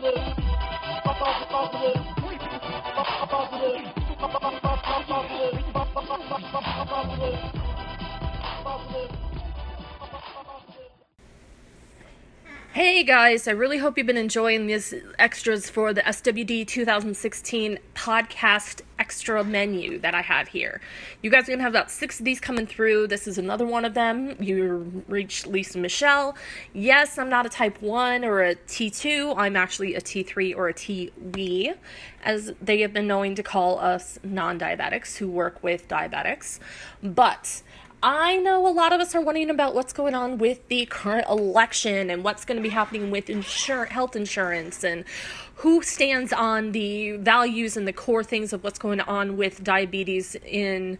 Hey guys, I really hope you've been enjoying these extras for the SWD 2016 podcast extra menu that I have here. You guys are gonna have about six of these coming through. This is another one of them. You reached Lisa Michelle. Yes, I'm not a type 1 or a T2, I'm actually a T3 or a TW, as they have been knowing to call us non diabetics who work with diabetics. But I know a lot of us are wondering about what's going on with the current election and what's going to be happening with health insurance and who stands on the values and the core things of what's going on with diabetes in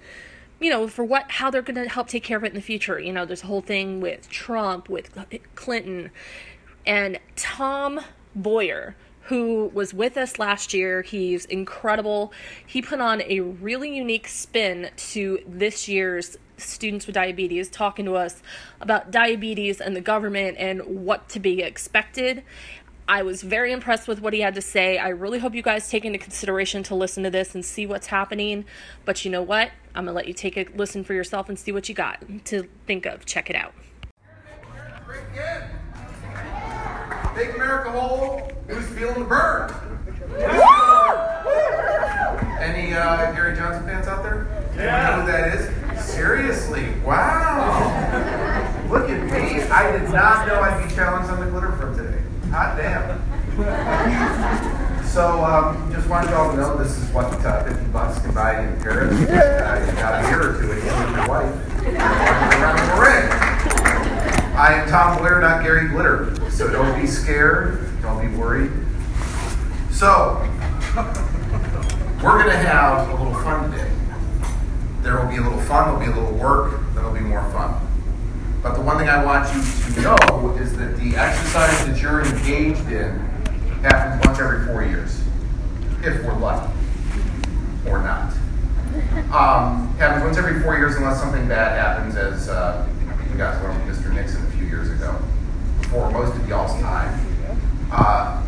you know for what how they're going to help take care of it in the future you know there's a whole thing with Trump with Clinton and Tom Boyer who was with us last year. He's incredible. He put on a really unique spin to this year's students with diabetes talking to us about diabetes and the government and what to be expected. I was very impressed with what he had to say. I really hope you guys take into consideration to listen to this and see what's happening. But you know what? I'm going to let you take a listen for yourself and see what you got to think of. Check it out. Make America whole. Who's feeling the burn? Any uh, Gary Johnson fans out there? Yeah. know who that is? Seriously? Wow. Look at me. I did not know I'd be challenged on the glitter from today. Hot damn. So, um, just wanted y'all to know this is what uh, 50 bucks can buy you in Paris. Uh, you got a year or two and you your wife. Around the ring. I am Tom Blair, not Gary Glitter. So don't be scared. Don't be worried. So, we're going to have a little fun today. There will be a little fun, there'll be a little work, then there'll be more fun. But the one thing I want you to know is that the exercise that you're engaged in happens once every four years, if we're lucky, or not. Um, happens once every four years unless something bad happens, as uh, we got to learn with Mr. Nixon a few years ago, before most of y'all's time. Uh,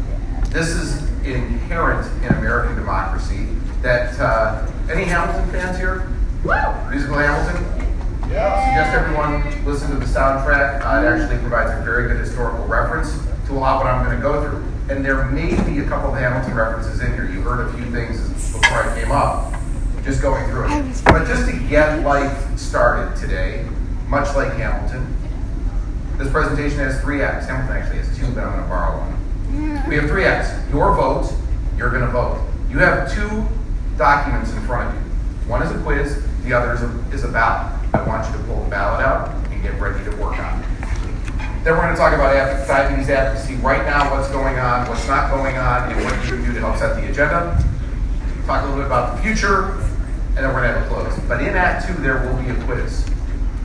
this is inherent in American democracy that uh, any Hamilton fans here? Musical Hamilton? Yeah. Suggest everyone listen to the soundtrack. Uh, it actually provides a very good historical reference to a lot what I'm going to go through. And there may be a couple of Hamilton references in here. You heard a few things before I came up, just going through it. But just to get life started today, much like Hamilton, this presentation has three acts. Hamilton actually has two, but I'm going to borrow one. We have three acts. Your vote, you're going to vote. You have two documents in front of you. One is a quiz, the other is a, is a ballot. I want you to pull the ballot out and get ready to work on it. Then we're going to talk about diabetes advocacy right now, what's going on, what's not going on, and what you can do to help set the agenda. Talk a little bit about the future, and then we're going to have a close. But in Act 2, there will be a quiz,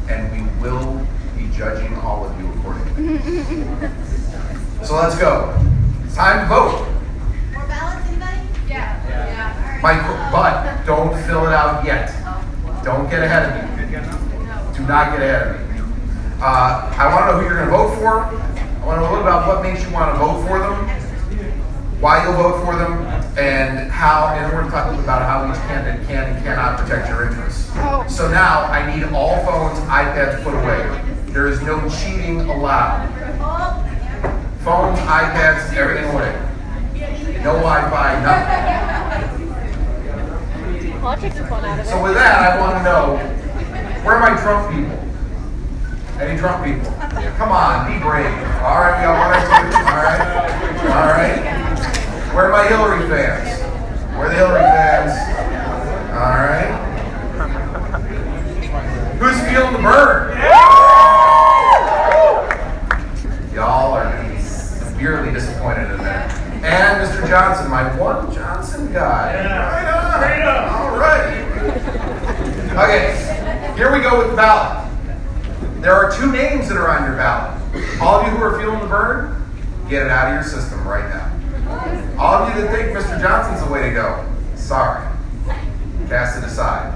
and we will be judging all of you accordingly. so let's go. It's time to vote. More ballots, anybody? Yeah. yeah. My, but don't fill it out yet. Don't get ahead of me. Do not get ahead of me. Uh, I want to know who you're going to vote for. I want to know a little about what makes you want to vote for them, why you'll vote for them, and how, and we're going to talk about how each candidate can and cannot protect your interests. So now I need all phones, iPads put away. There is no cheating allowed. Phones, iPads, everything away. No Wi-Fi, nothing. So with that, I want to know, where are my Trump people? Any Trump people? Come on, be brave. All right, got one or two. All right, all right. Where are my Hillary fans? Where are the Hillary fans? All right. Who's feeling the burn? Y'all are severely disappointed in that. And Mr. Johnson, my one Johnson guy. Right on. All right. Okay, here we go with the ballot. There are two names that are on your ballot. All of you who are feeling the burn, get it out of your system right now. All of you that think Mr. Johnson's the way to go, sorry. Cast it aside.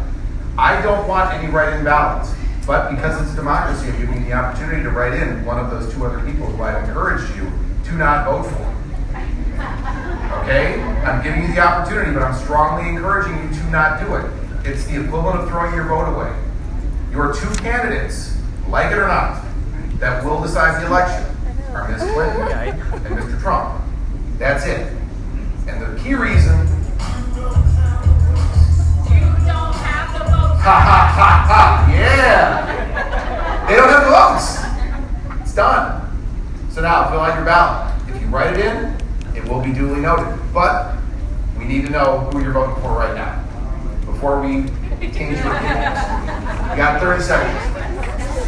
I don't want any write-in ballots, but because it's a democracy, I'm giving you the opportunity to write in one of those two other people who I've encouraged you to not vote for. Okay? I'm giving you the opportunity, but I'm strongly encouraging you to not do it. It's the equivalent of throwing your vote away. Your two candidates, like it or not, that will decide the election are Ms. Clinton and Mr. Trump. That's it. And the key reason. You don't have the votes. Ha ha ha ha! Yeah! They don't have the votes. It's done. So now fill out your ballot. If you write it in, it will be duly noted. But we need to know who you're voting for right now before we change your opinions. You got 30 seconds.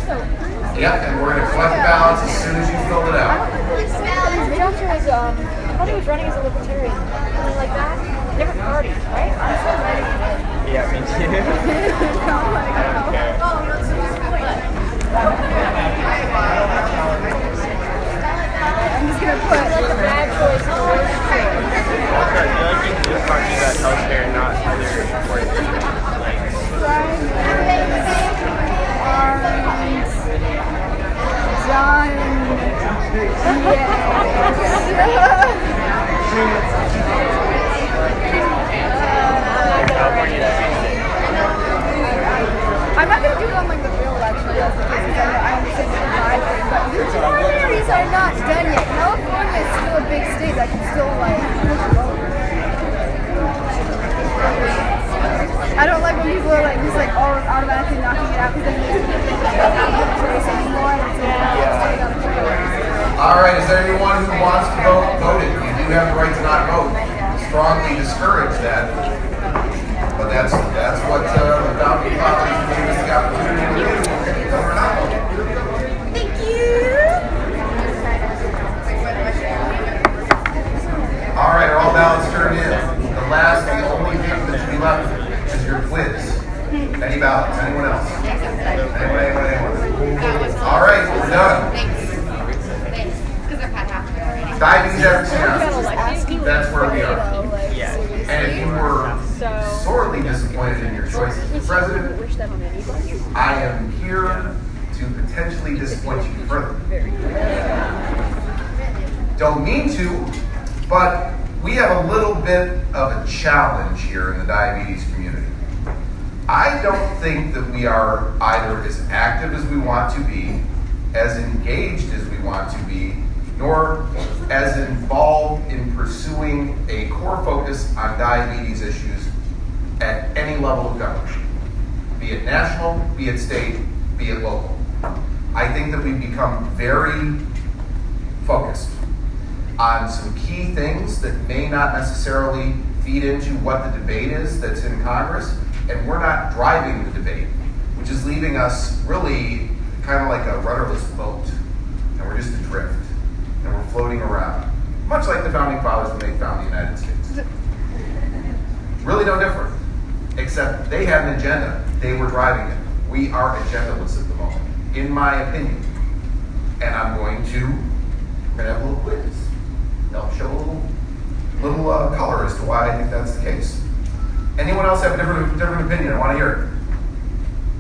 Yep, and we're going to collect the ballots as soon as you fill it out. This ballot. His picture was, um, I thought he was running as a libertarian. Something like that. Different parties, right? I'm so glad he did. Yeah, me too. I don't care. Oh, no, so I'm just gonna put like a bad choice and the worst choice. Also, I feel like you can just talk about healthcare, not other important like California Tuesday. I'm not gonna do it on like the real election just because I know I understand the vibe, but the primaries are not done yet. California is still a big state that can still like. I don't like when people are like just like all automatically knocking it out because then they don't have choice anymore. It's like, it's still gotta All right, is there anyone who wants to vote? Voted. You do have the right to not vote. Strongly discourage that. But that's that's what uh, the founding fathers gave us the opportunity to do. Vote or not vote. Thank you. All right, are all ballots turned in? The last, the only thing that should be left is your quiz. Any ballots? Anyone else? Anyone? Anyone? Anyone? All right, we're done. Diabetes abstinence. That's where we are. And if you were sorely disappointed in your choices president. I am here to potentially disappoint you further. Don't mean to, but we have a little bit of a challenge here in the diabetes. I don't think that we are either as active as we want to be, as engaged as we want to be, nor as involved in pursuing a core focus on diabetes issues at any level of government be it national, be it state, be it local. I think that we've become very focused on some key things that may not necessarily feed into what the debate is that's in Congress, and we're not driving the debate, which is leaving us really kind of like a rudderless boat, and we're just adrift, and we're floating around, much like the founding fathers when they found the United States. Really no different, except they had an agenda. They were driving it. We are agendaless at the moment, in my opinion. And I'm going to, we're going to have a little quiz. They'll show a little, little uh, color as to why I think that's the case. Anyone else have a different, different opinion? I want to hear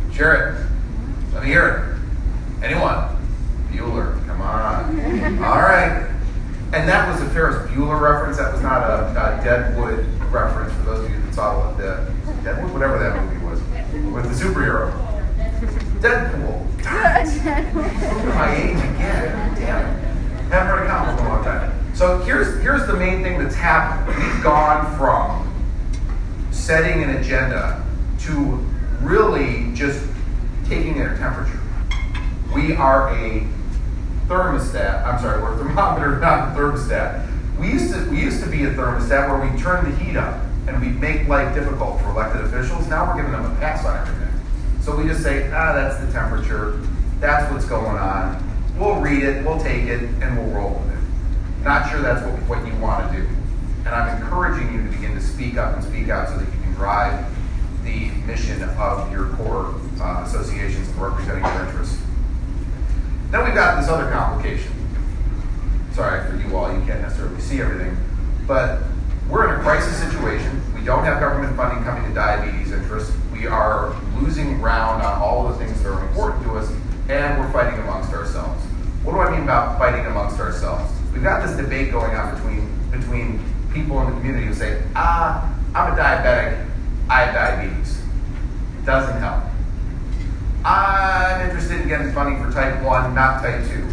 it. Share it. Let me hear it. Anyone? Bueller, come on. All right. And that was a Ferris Bueller reference. That was not a, a Deadwood reference for those of you that saw the Deadwood, whatever that movie was, with the superhero. Deadpool. My age again. Damn it. Haven't heard a comic in a long time. So here's here's the main thing that's happened. We've gone from setting an agenda to really just taking their temperature. We are a thermostat. I'm sorry, we're a thermometer, not a thermostat. We used to we used to be a thermostat where we turn the heat up and we make life difficult for elected officials. Now we're giving them a pass on everything. So we just say, ah, that's the temperature. That's what's going on. We'll read it, we'll take it, and we'll roll with it. Not sure that's what, what you want to do. And I'm encouraging you to begin to speak up and speak out so that you can drive the mission of your core uh, associations representing your interests. Then we've got this other complication. Sorry for you all, you can't necessarily see everything. But we're in a crisis situation. We don't have government funding coming to diabetes interests. We are losing ground on all the things that are important to us, and we're fighting amongst ourselves. What do I mean about fighting amongst ourselves? We've got this debate going on between between people in the community who say, ah, I'm a diabetic, I have diabetes. It Doesn't help. I'm interested in getting funding for type 1, not type 2.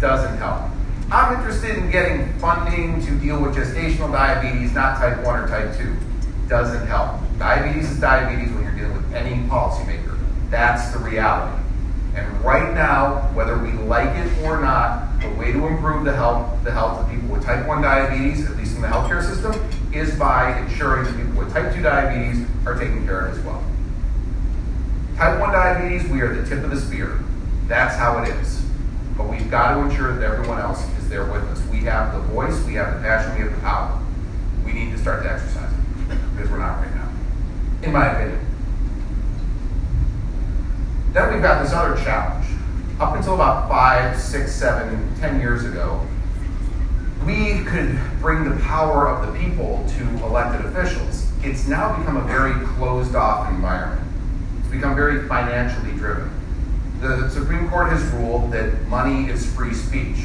Doesn't help. I'm interested in getting funding to deal with gestational diabetes, not type 1 or type 2. Doesn't help. Diabetes is diabetes when you're dealing with any policymaker. That's the reality. And right now, whether we like it or not, the way to improve the health, the health of people with type 1 diabetes, at least in the healthcare system, is by ensuring that people with type 2 diabetes are taken care of as well. Type 1 diabetes, we are the tip of the spear. That's how it is. But we've got to ensure that everyone else is there with us. We have the voice, we have the passion, we have the power. We need to start to exercise it because we're not right now, in my opinion. Then we've got this other challenge. Up until about five, six, seven, ten years ago, we could bring the power of the people to elected officials. It's now become a very closed off environment. It's become very financially driven. The Supreme Court has ruled that money is free speech,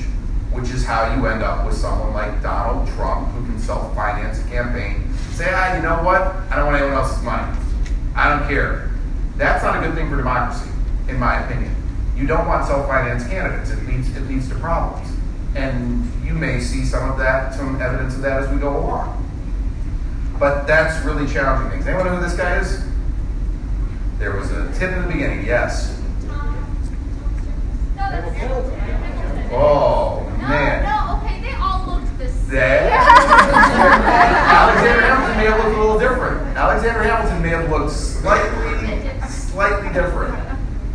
which is how you end up with someone like Donald Trump who can self finance a campaign. Say, ah, you know what? I don't want anyone else's money. I don't care. That's not a good thing for democracy, in my opinion. You don't want self financed candidates, it leads, it leads to problems. And you may see some of that, some evidence of that as we go along. But that's really challenging things. Anyone know who this guy is? There was a tip in the beginning, yes. Oh, man. No, okay, they all looked the same. Alexander Hamilton may have looked a little different. Alexander Hamilton may have looked slightly, slightly different.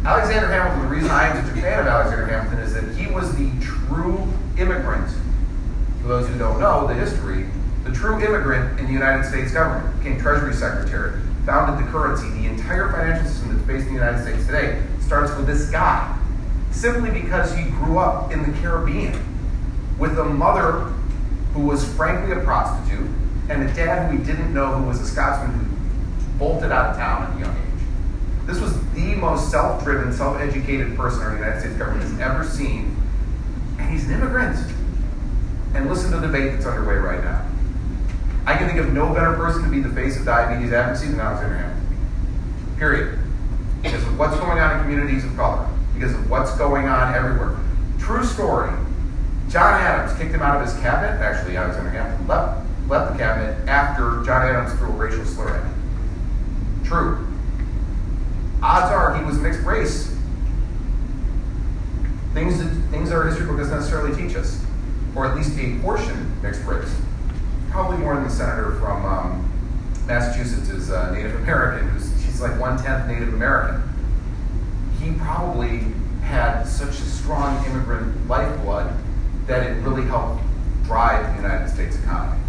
Alexander Hamilton, the reason I am such a fan of Alexander Hamilton is that he was the true immigrant. For those who don't know the history, the true immigrant in the United States government became Treasury Secretary, founded the currency. The entire financial system that's based in the United States today starts with this guy, simply because he grew up in the Caribbean with a mother who was frankly a prostitute and a dad who he didn't know who was a Scotsman who bolted out of town at a young age. This was the most self driven, self educated person our United States government has ever seen. And he's an immigrant. And listen to the debate that's underway right now. I can think of no better person to be the face of diabetes advocacy than Alexander Hamilton. Period. Because of what's going on in communities of color, because of what's going on everywhere. True story. John Adams kicked him out of his cabinet. Actually, Alexander Hamilton left, left the cabinet after John Adams threw a racial slur at him. True. Odds are he was mixed race. Things that, things that our history book doesn't necessarily teach us, or at least a portion mixed race. Probably more than the senator from um, Massachusetts is uh, Native American, who's she's like one tenth Native American. He probably had such a strong immigrant lifeblood that it really helped drive the United States economy.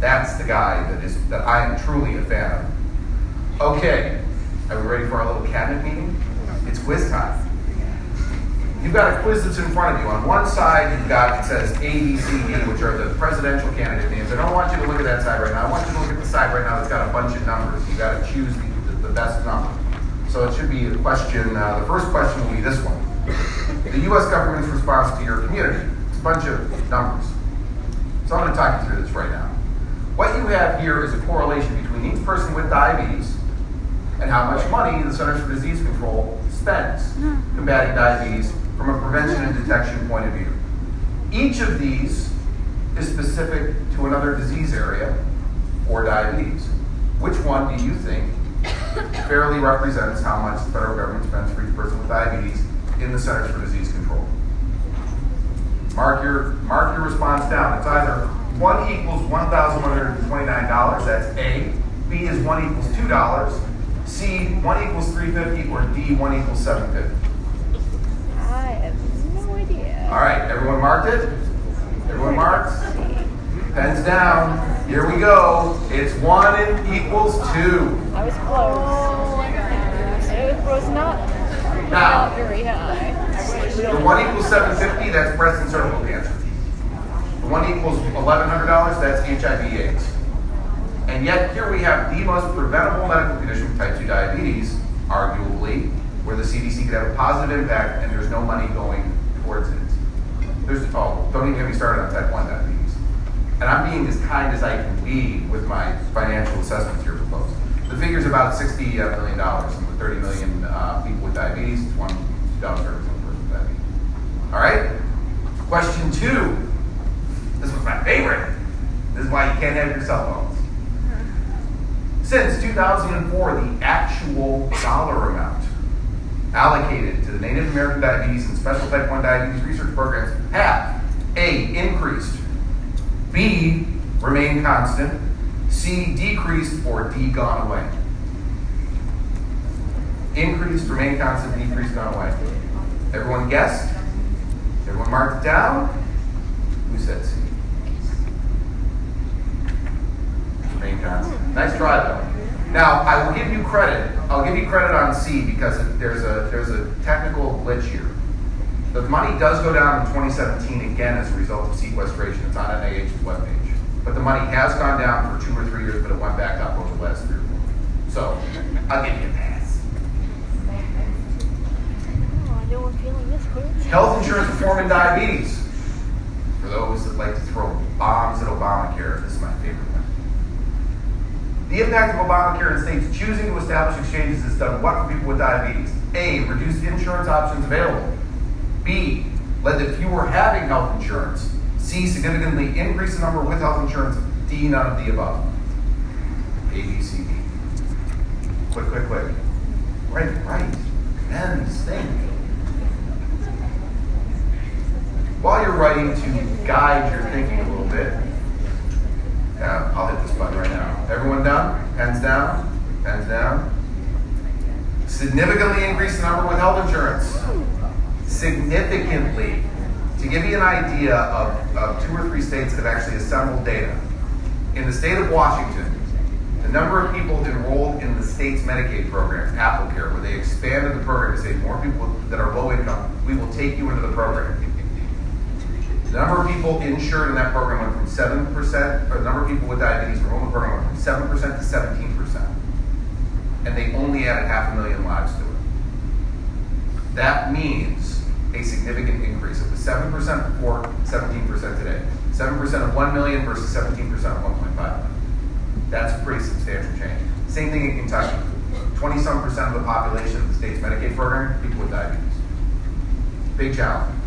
That's the guy that is that I am truly a fan of. Okay, are we ready for our little cabinet meeting? It's quiz time. You've got a quiz that's in front of you. On one side, you've got it says A, B, C, D, which are the presidential candidate names. I don't want you to look at that side right now. I want you to look at the side right now that's got a bunch of numbers. You've got to choose the, the, the best number. So it should be a question. Uh, the first question will be this one: The U.S. government's response to your community. It's a bunch of numbers. So I'm going to talk you through this right now. What you have here is a correlation between each person with diabetes and how much money the Centers for Disease Control spends hmm. combating diabetes from a prevention and detection point of view. Each of these is specific to another disease area or diabetes. Which one do you think fairly represents how much the federal government spends for each person with diabetes in the Centers for Disease Control? Mark your mark your response down. It's either one equals one thousand one hundred and twenty-nine dollars. That's A. B is one equals two dollars. C one equals three fifty, or D one equals seven fifty. I have no idea. All right, everyone marked it. Everyone marked. Pens down. Here we go. It's one and equals two. I was close. Oh, it was not, Now. not very high. The one equals seven fifty. That's breast and cervical cancer. The one equals eleven hundred dollars. That's HIV/AIDS. And yet here we have the most preventable medical condition type 2 diabetes, arguably, where the CDC could have a positive impact and there's no money going towards it. There's, oh, don't even get me started on type 1 diabetes. And I'm being as kind as I can be with my financial assessments here proposed. The figure's about sixty uh, million and with thirty million uh, people with diabetes, it's one dollar per person with diabetes. All right. Question two. This was my favorite. This is why you can't have your cell phones. Since 2004, the actual dollar amount allocated to the Native American diabetes and special type 1 diabetes research programs have A, increased, B, remained constant, C, decreased, or D, gone away. Increased, remained constant, decreased, gone away. Everyone guessed? Everyone marked it down? Who said C? Nice try though. Now, I will give you credit. I'll give you credit on C because there's a there's a technical glitch here. The money does go down in 2017 again as a result of sequestration. It's on NIH's webpage. But the money has gone down for two or three years, but it went back up over the last three or four. So, I'll give you a pass. Health insurance reform and diabetes. For those that like to throw bombs at Obamacare, this is my favorite. The impact of Obamacare in states choosing to establish exchanges has done what for people with diabetes? A. Reduced insurance options available. B. Led to fewer having health insurance. C. Significantly increased the number with health insurance. D. None of the above. A, B, C, D. Quick, quick, quick. Right, right. Men's think. While you're writing to guide your thinking a little bit, yeah, I'll hit this button right now. Everyone done? Pens down? Pens down? Significantly increase the number with health insurance. Significantly. To give you an idea of, of two or three states that have actually assembled data. In the state of Washington, the number of people enrolled in the state's Medicaid program, AppleCare, where they expanded the program to say more people that are low income, we will take you into the program. The number of people insured in that program went from 7%, or the number of people with diabetes enrolled in the program went from 7% to 17%. And they only added half a million lives to it. That means a significant increase. It was 7% before, 17% today. 7% of 1 million versus 17% of 1.5 million. That's a pretty substantial change. Same thing in Kentucky. 20 some percent of the population of the state's Medicaid program, people with diabetes. Big challenge.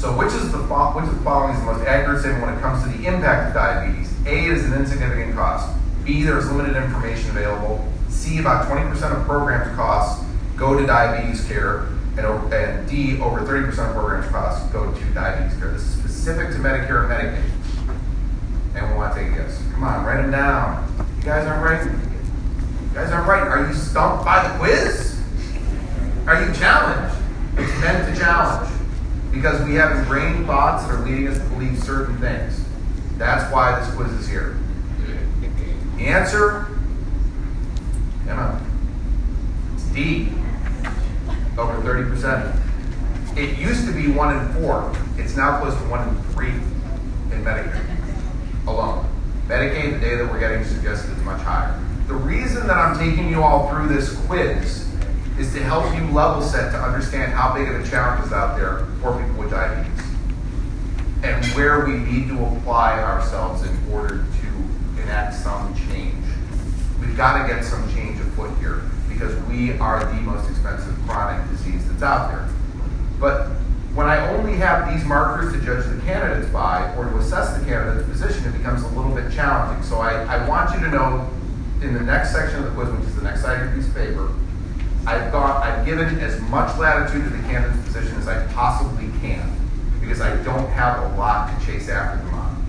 So which is the which of the following is the most accurate statement when it comes to the impact of diabetes? A is an insignificant cost. B there's limited information available. C about 20% of programs costs go to diabetes care, and, and D over 30% of programs costs go to diabetes care. This is specific to Medicare and Medicaid. And we want to take a guess. Come on, write them down. You guys aren't right. You guys aren't right. Are you stumped by the quiz? Are you challenged? It's meant to challenge because we have ingrained thoughts that are leading us to believe certain things. That's why this quiz is here. Answer, it's D, over 30%. It used to be one in four. It's now close to one in three in Medicare alone. Medicaid, the data we're getting suggests it's much higher. The reason that I'm taking you all through this quiz is to help you level set to understand how big of a challenge is out there for people with diabetes and where we need to apply ourselves in order to enact some change. We've got to get some change afoot here because we are the most expensive chronic disease that's out there. But when I only have these markers to judge the candidates by or to assess the candidate's position, it becomes a little bit challenging. So I, I want you to know in the next section of the quiz, which is the next side of your piece of paper, I've I've given as much latitude to the candidate's position as I possibly can because I don't have a lot to chase after them on.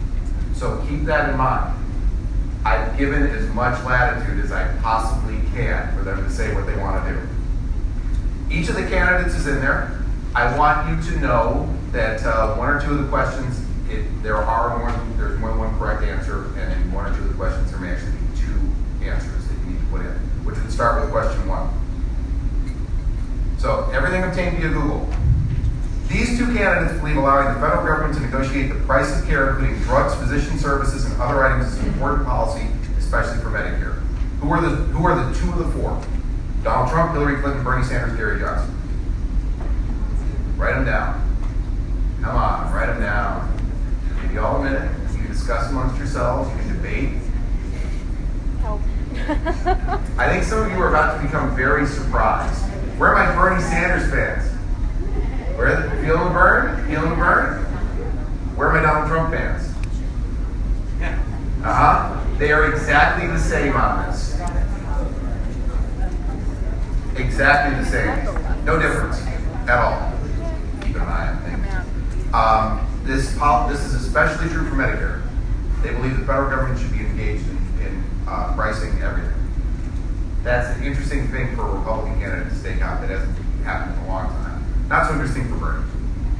So keep that in mind. I've given as much latitude as I possibly can for them to say what they want to do. Each of the candidates is in there. I want you to know that uh, one or two of the questions, it, there are more, there's more than one correct answer, and in one or two of the questions, there may actually be two answers that you need to put in, which would start with question one. So everything obtained via Google. These two candidates believe allowing the federal government to negotiate the price of care, including drugs, physician services, and other items, is an important policy, especially for Medicare. Who are the Who are the two of the four? Donald Trump, Hillary Clinton, Bernie Sanders, Gary Johnson. Write them down. Come on, write them down. give you all a minute. You can discuss amongst yourselves. You can debate. Help. I think some of you are about to become very surprised. Where are my Bernie Sanders fans? Where are the feeling burn? Feeling burn? Where are my Donald Trump fans? Uh huh. They are exactly the same on this. Exactly the same. No difference at all. Keep an eye on things. Um, this, this is especially true for Medicare. They believe the federal government should be engaged in, in uh, pricing everything. That's an interesting thing for a Republican candidate to stake out that hasn't happened in a long time. Not so interesting for Bernie.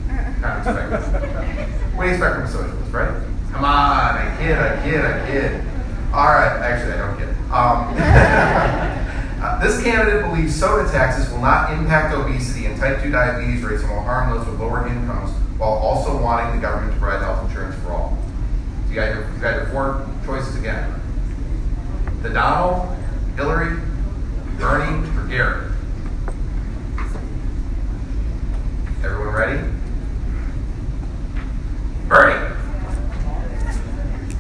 Kind of expected. what do you expect from a socialist, right? Come on, I kid, I kid, I kid. All right, actually, I don't kid. Um, uh, this candidate believes soda taxes will not impact obesity and type 2 diabetes rates and will harm those with lower incomes while also wanting the government to provide health insurance for all. So you got your, you got your four choices again. The Donald, Hillary, Gary? Everyone ready? Bernie.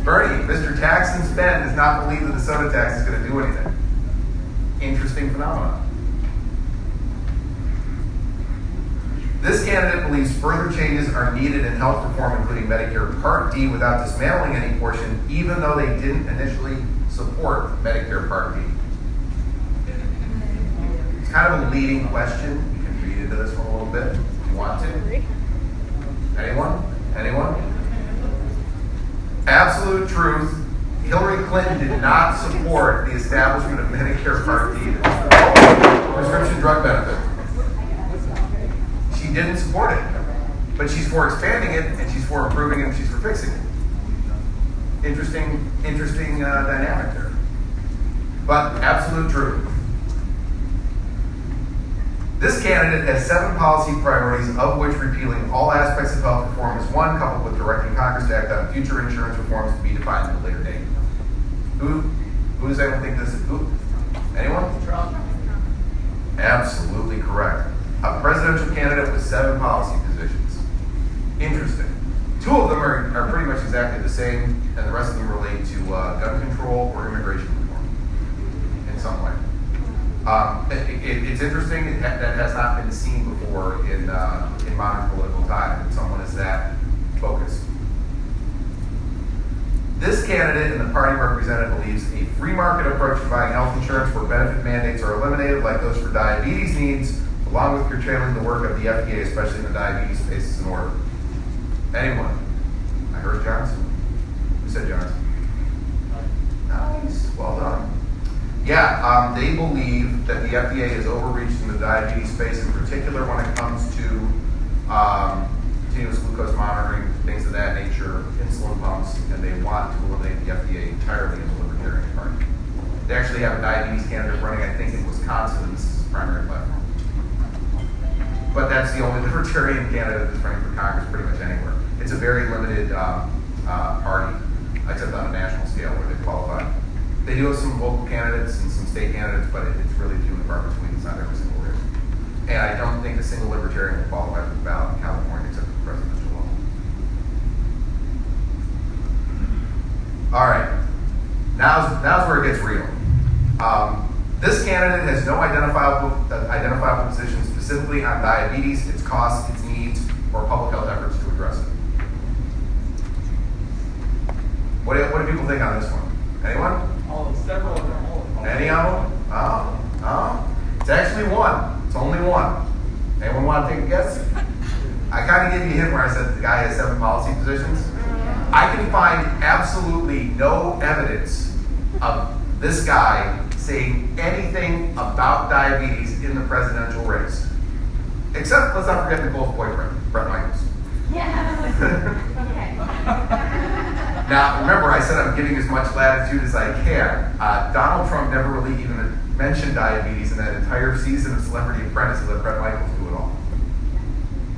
Bernie, Mr. Tax and Spend does not believe that the soda tax is going to do anything. Interesting phenomenon. This candidate believes further changes are needed in health reform, including Medicare Part D, without dismantling any portion, even though they didn't initially support Medicare Part D. Kind of a leading question. You can read into this one a little bit if you want to. Anyone? Anyone? Absolute truth. Hillary Clinton did not support the establishment of Medicare Part D, prescription drug benefit. She didn't support it, but she's for expanding it, and she's for improving it, and she's for fixing it. Interesting, interesting uh, dynamic there. But absolute truth. This candidate has seven policy priorities, of which repealing all aspects of health reform is one, coupled with directing Congress to act on future insurance reforms to be defined at a later date. Who, who does anyone think this is? Who? Anyone? Trump. Absolutely correct. A presidential candidate with seven policy positions. Interesting. Two of them are, are pretty much exactly the same, and the rest of them relate to uh, gun control or immigration reform in some way. Um, it, it, it's interesting that that has not been seen before in, uh, in modern political time, that someone is that focused. This candidate and the party represented believes a free market approach to buying health insurance where benefit mandates are eliminated, like those for diabetes needs, along with curtailing the work of the FDA, especially in the diabetes space, is in order. Anyone? I heard Johnson. Who said Johnson? Nice. Well done. Yeah, um, they believe that the FDA has overreached in the diabetes space, in particular when it comes to um, continuous glucose monitoring, things of that nature, insulin pumps, and they want to eliminate the FDA entirely in the Libertarian Party. They actually have a diabetes candidate running, I think, in Wisconsin. Primary platform. But that's the only Libertarian candidate that's running for Congress pretty much anywhere. It's a very limited um, uh, party, except on a national scale where they qualify. They do have some local candidates and some state candidates, but it- it's really few and far between. It's not every single race. And I don't think a single libertarian will qualify for the ballot in California except for the presidential level. All right. Now's, now's where it gets real. Um, this candidate has no identifiable, uh, identifiable position specifically on diabetes, its costs, its needs, or public health efforts to address it. What do, what do people think on this one? Anyone? All several of them. Any of them? Oh, oh. It's actually one. It's only one. Anyone want to take a guess? I kind of gave you a hint where I said the guy has seven policy positions. I can find absolutely no evidence of this guy saying anything about diabetes in the presidential race. Except, let's not forget Nicole's boyfriend, Bret Michaels. Yeah. okay. now, remember, I said I'm giving as much latitude as I can. Uh, Donald Trump never really even mentioned diabetes in that entire season of Celebrity Apprentice. Let Bret Michaels do it all.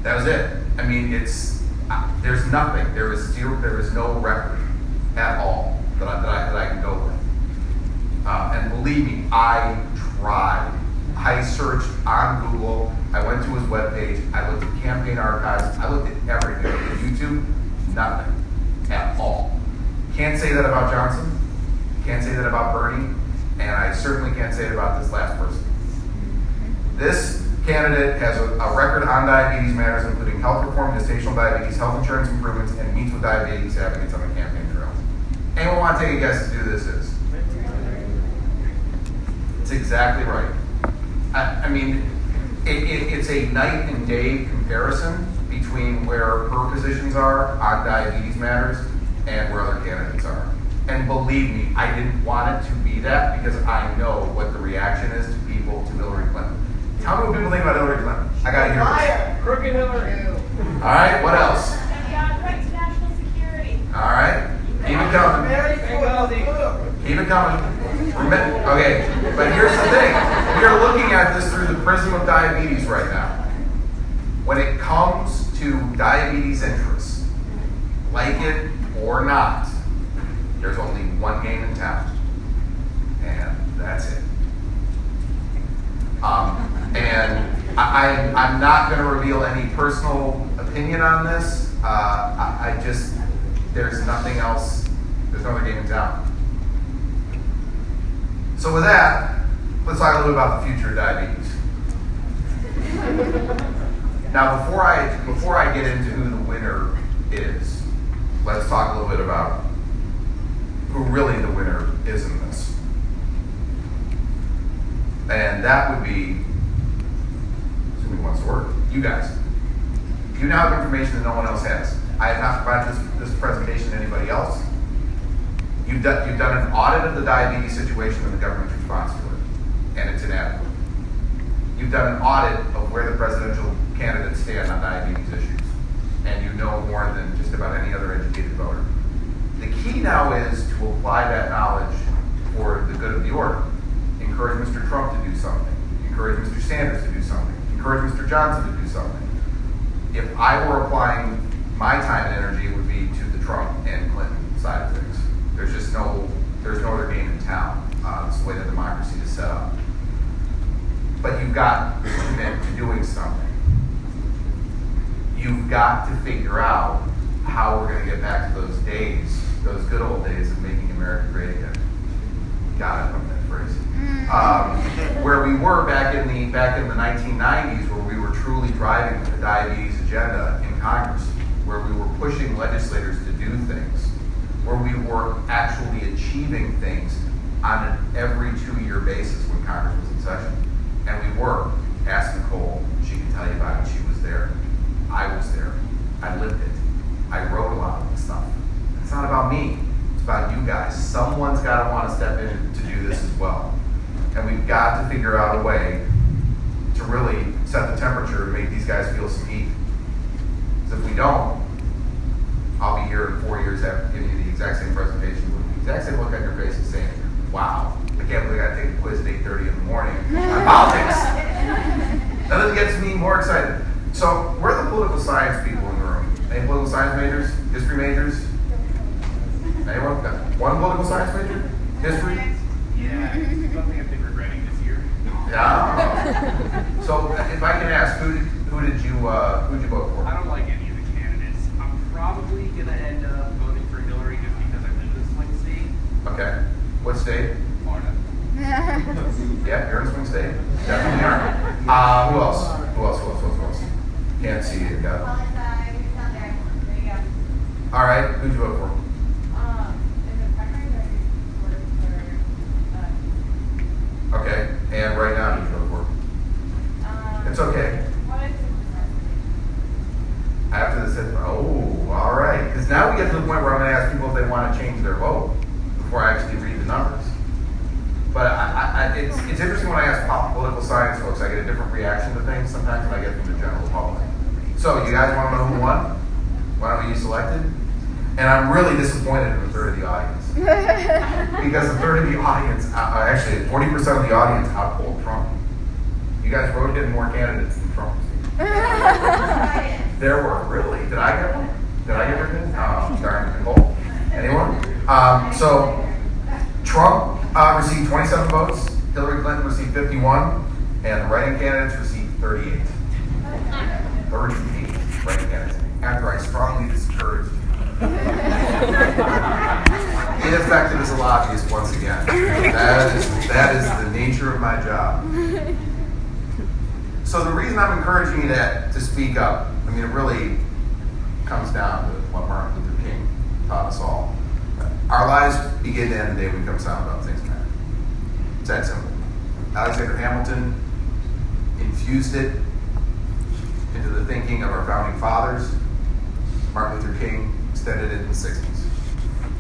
That was it. I mean, it's uh, there's nothing. There is zero. There is no record at all that I, that I, that I can go with. Uh, and believe me, I tried. I searched on Google. I went to his webpage. I looked at campaign archives. I looked at everything. I looked at YouTube. Nothing. Say that about Johnson. Can't say that about Bernie. And I certainly can't say it about this last person. This candidate has a, a record on diabetes matters, including health reform, gestational diabetes, health insurance improvements, and meets with diabetes advocates on the campaign trail. Anyone want to take a guess to who this is? It's exactly right. I, I mean, it, it, it's a night and day comparison between where her positions are on diabetes matters and where other candidates are. And believe me, I didn't want it to be that because I know what the reaction is to people to Hillary Clinton. Tell me what people think about Hillary Clinton. I gotta hear this. Crooked Hillary. All right, what else? Yeah, right to national security. All right, keep it coming. Keep it coming. Okay, but here's the thing. We are looking at this through the prism of diabetes right now. When it comes to diabetes interests, like it or not, there's only one game in town, and that's it. Um, and I, I'm, I'm not going to reveal any personal opinion on this. Uh, I, I just, there's nothing else, there's no other game in town. So with that, let's talk a little about the future of diabetes. Now, before I before I get into who the winner is, let's talk a little bit about who really the winner is in this. And that would be, assuming wants to work, you guys. You now have information that no one else has. I have not provided this, this presentation to anybody else. You've done, you've done an audit of the diabetes situation and the government's response to it, and it's inadequate. You've done an audit of where the presidential candidates stand on diabetes issues, and you know more than just about any other educated voter. The key now is to apply that knowledge for the good of the order. Encourage Mr. Trump to do something. Encourage Mr. Sanders to do something. Encourage Mr. Johnson to do something. If I were applying my time and energy, it would be to the Trump and Clinton side of things. There's just no, there's no other game in town. Uh, it's the way that democracy is set up. But you've got to commit to doing something. You've got to figure out how we're going to get back to those days, those good old days of making America great again. Got it from that phrase. Um, where we were back in the back in the 1990s, where we were truly driving the diabetes agenda in Congress, where we were pushing legislators to do things, where we were actually achieving things on an every two-year basis when Congress was in session, and we were. Ask Nicole; she can tell you about it. She. I was there. I lived it. I wrote a lot of this stuff. It's not about me. It's about you guys. Someone's got to want to step in to do this as well. And we've got to figure out a way to really set the temperature and make these guys feel some heat. Because if we don't, I'll be here in four years after giving you the exact same presentation with the exact same look on your face and saying, wow, I can't believe I got to take a quiz at 8.30 in the morning on politics. Nothing gets me more excited. So, where are the political science people in the room? Any political science majors? History majors? Anyone? Got One political science major? History? Yeah, something I've been regretting this year. Yeah. So, if I can ask, who did, who did you uh, who did you vote for? I don't like any of the candidates. I'm probably gonna end up voting for Hillary just because I live in this swing state, Okay. What state? Florida. Yeah, you're in Swing State. Definitely are. Uh, who else? Who else? Who else? Who else? Who else? Can't see you. Got it. Well, it's, uh, it's not there. There you go. All right. Who'd you vote for? Um, is it primary or is it for, uh, Okay. And right now, who'd you vote um, for? It's okay. what is it? After this, it- oh, all right. Because now we get to the point where I'm going to ask people if they want to change their vote before I actually read the numbers. But I, I, I, it's, it's interesting when I ask pol- political science folks, I get a different reaction to things sometimes than I get from the general public. So, you guys want to know who won? Why don't you selected? And I'm really disappointed in a third of the audience. because a third of the audience, uh, uh, actually 40% of the audience outpolled Trump. You guys voted in more candidates than Trump. There were, really? Did I get one? Did I get written? Oh, darn, Nicole. Anyone? Um, so, Trump uh, received 27 votes, Hillary Clinton received 51, and the writing candidates received 38. 38 writing candidates. After I strongly discouraged. ineffective as a lobbyist once again. That is, that is the nature of my job. So the reason I'm encouraging you to, to speak up, I mean, it really comes down to what Martin Luther King taught us all. Our lives begin to end the day we become silent about things that matter. It's that simple. Alexander Hamilton infused it into the thinking of our founding fathers. Martin Luther King extended it in the 60s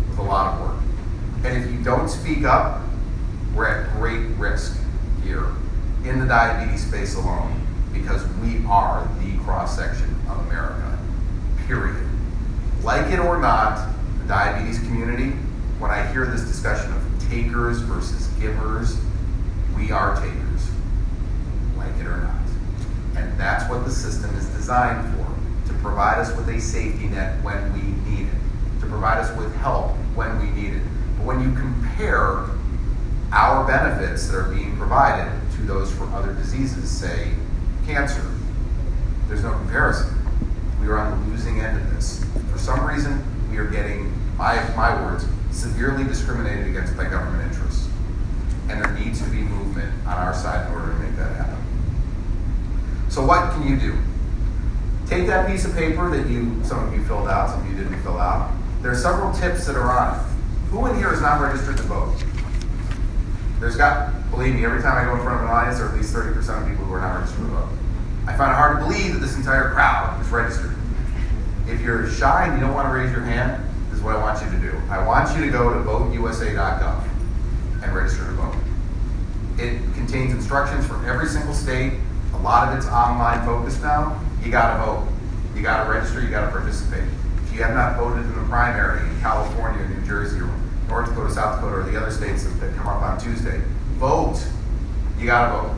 with a lot of work. And if you don't speak up, we're at great risk here in the diabetes space alone because we are the cross section of America. Period. Like it or not, the diabetes community, when I hear this discussion of takers versus givers, we are takers. Like it or not. And that's what the system is designed for to provide us with a safety net when we need it, to provide us with help when we need it. But when you compare our benefits that are being provided to those for other diseases, say cancer, there's no comparison. We are on the losing end of this. For some reason, we are getting, my, my words, severely discriminated against by government interests. And there needs to be movement on our side in order to make that happen. So what can you do? Take that piece of paper that you, some of you filled out, some of you didn't fill out. There are several tips that are on it. Who in here is not registered to vote? There's got, believe me, every time I go in front of an audience, there are at least 30% of people who are not registered to vote. I find it hard to believe that this entire crowd is registered. If you're shy and you don't want to raise your hand, this is what I want you to do. I want you to go to voteusa.gov and register to vote. It contains instructions from every single state. A lot of it's online focused now. You got to vote. You got to register. You got to participate. If you have not voted in the primary in California, New Jersey, or North Dakota, South Dakota, or the other states that, that come up on Tuesday, vote. You got to vote.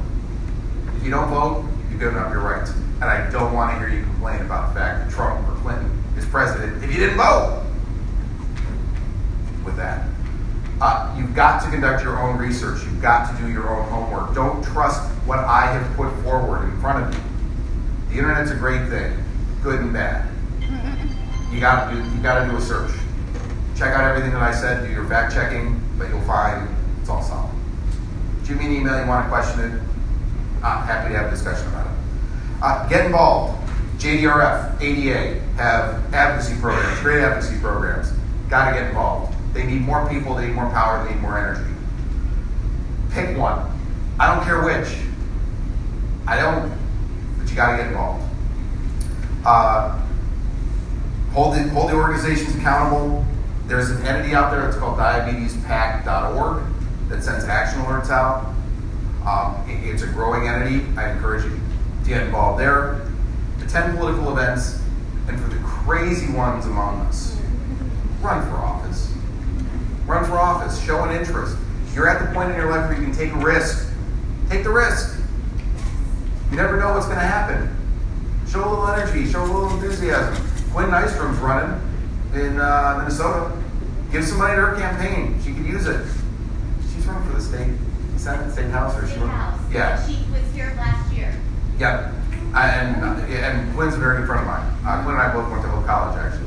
If you don't vote, you've given up your rights. And I don't want to hear you complain about the fact that Trump or Clinton is president if you didn't vote. With that, uh, you've got to conduct your own research. You've got to do your own homework. Don't trust what I have put forward in front of you. The internet's a great thing, good and bad. You got to do. You got to do a search. Check out everything that I said. Do your fact checking, but you'll find it's all solid. Shoot me an email. You want to question it? I'm happy to have a discussion about it. Uh, get involved. JDRF, ADA have advocacy programs, great advocacy programs. Got to get involved. They need more people, they need more power, they need more energy. Pick one. I don't care which. I don't, but you got to get involved. Uh, hold, the, hold the organizations accountable. There's an entity out there, it's called diabetespac.org, that sends action alerts out. Um, it- it's a growing entity. I encourage you to get involved there. Attend political events, and for the crazy ones among us, run for office. Run for office. Show an interest. You're at the point in your life where you can take a risk. Take the risk. You never know what's going to happen. Show a little energy. Show a little enthusiasm. Quinn Nystrom's running in uh, Minnesota. Give some money to her campaign. She could use it. She's running for the state Senate, state house, or she? State House. Yeah. She was here last year. Yeah, I- and uh, and Quinn's a very good friend of mine. Uh, Quinn and I both went to Hope College, actually.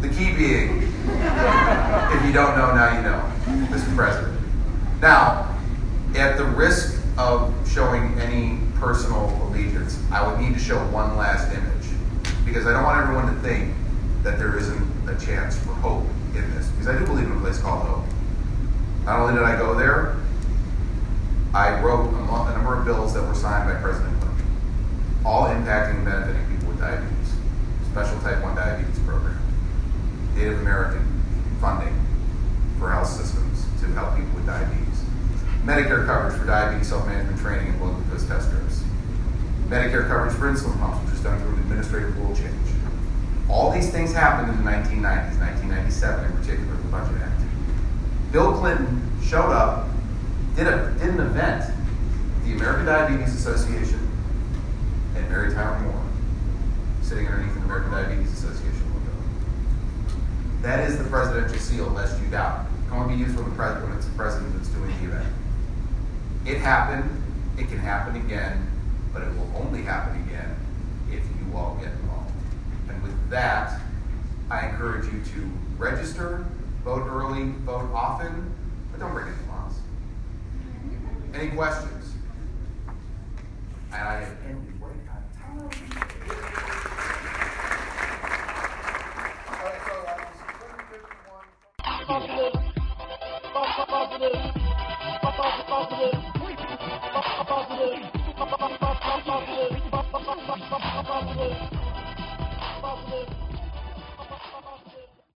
The key being, if you don't know, now you know, Mr. President. Now, at the risk of showing any personal allegiance, I would need to show one last image because I don't want everyone to think that there isn't a chance for hope in this because I do believe in a place called Hope. Not only did I go there, I wrote a, mo- a number of bills that were signed by President Clinton, all impacting and benefiting people with diabetes, special type 1 diabetes Native American funding for health systems to help people with diabetes, Medicare coverage for diabetes self-management training and blood glucose test strips, Medicare coverage for insulin pumps, which is done through an administrative rule change. All these things happened in the 1990s, 1997 in particular, the Budget Act. Bill Clinton showed up, did, a, did an event, the American Diabetes Association, and Mary Tyler Moore, sitting underneath the American Diabetes Association. That is the presidential seal, lest you doubt. It can only be used when, the pres- when it's the president that's doing the event. It happened. It can happen again, but it will only happen again if you all get involved. And with that, I encourage you to register, vote early, vote often, but don't break any laws. Any questions? I,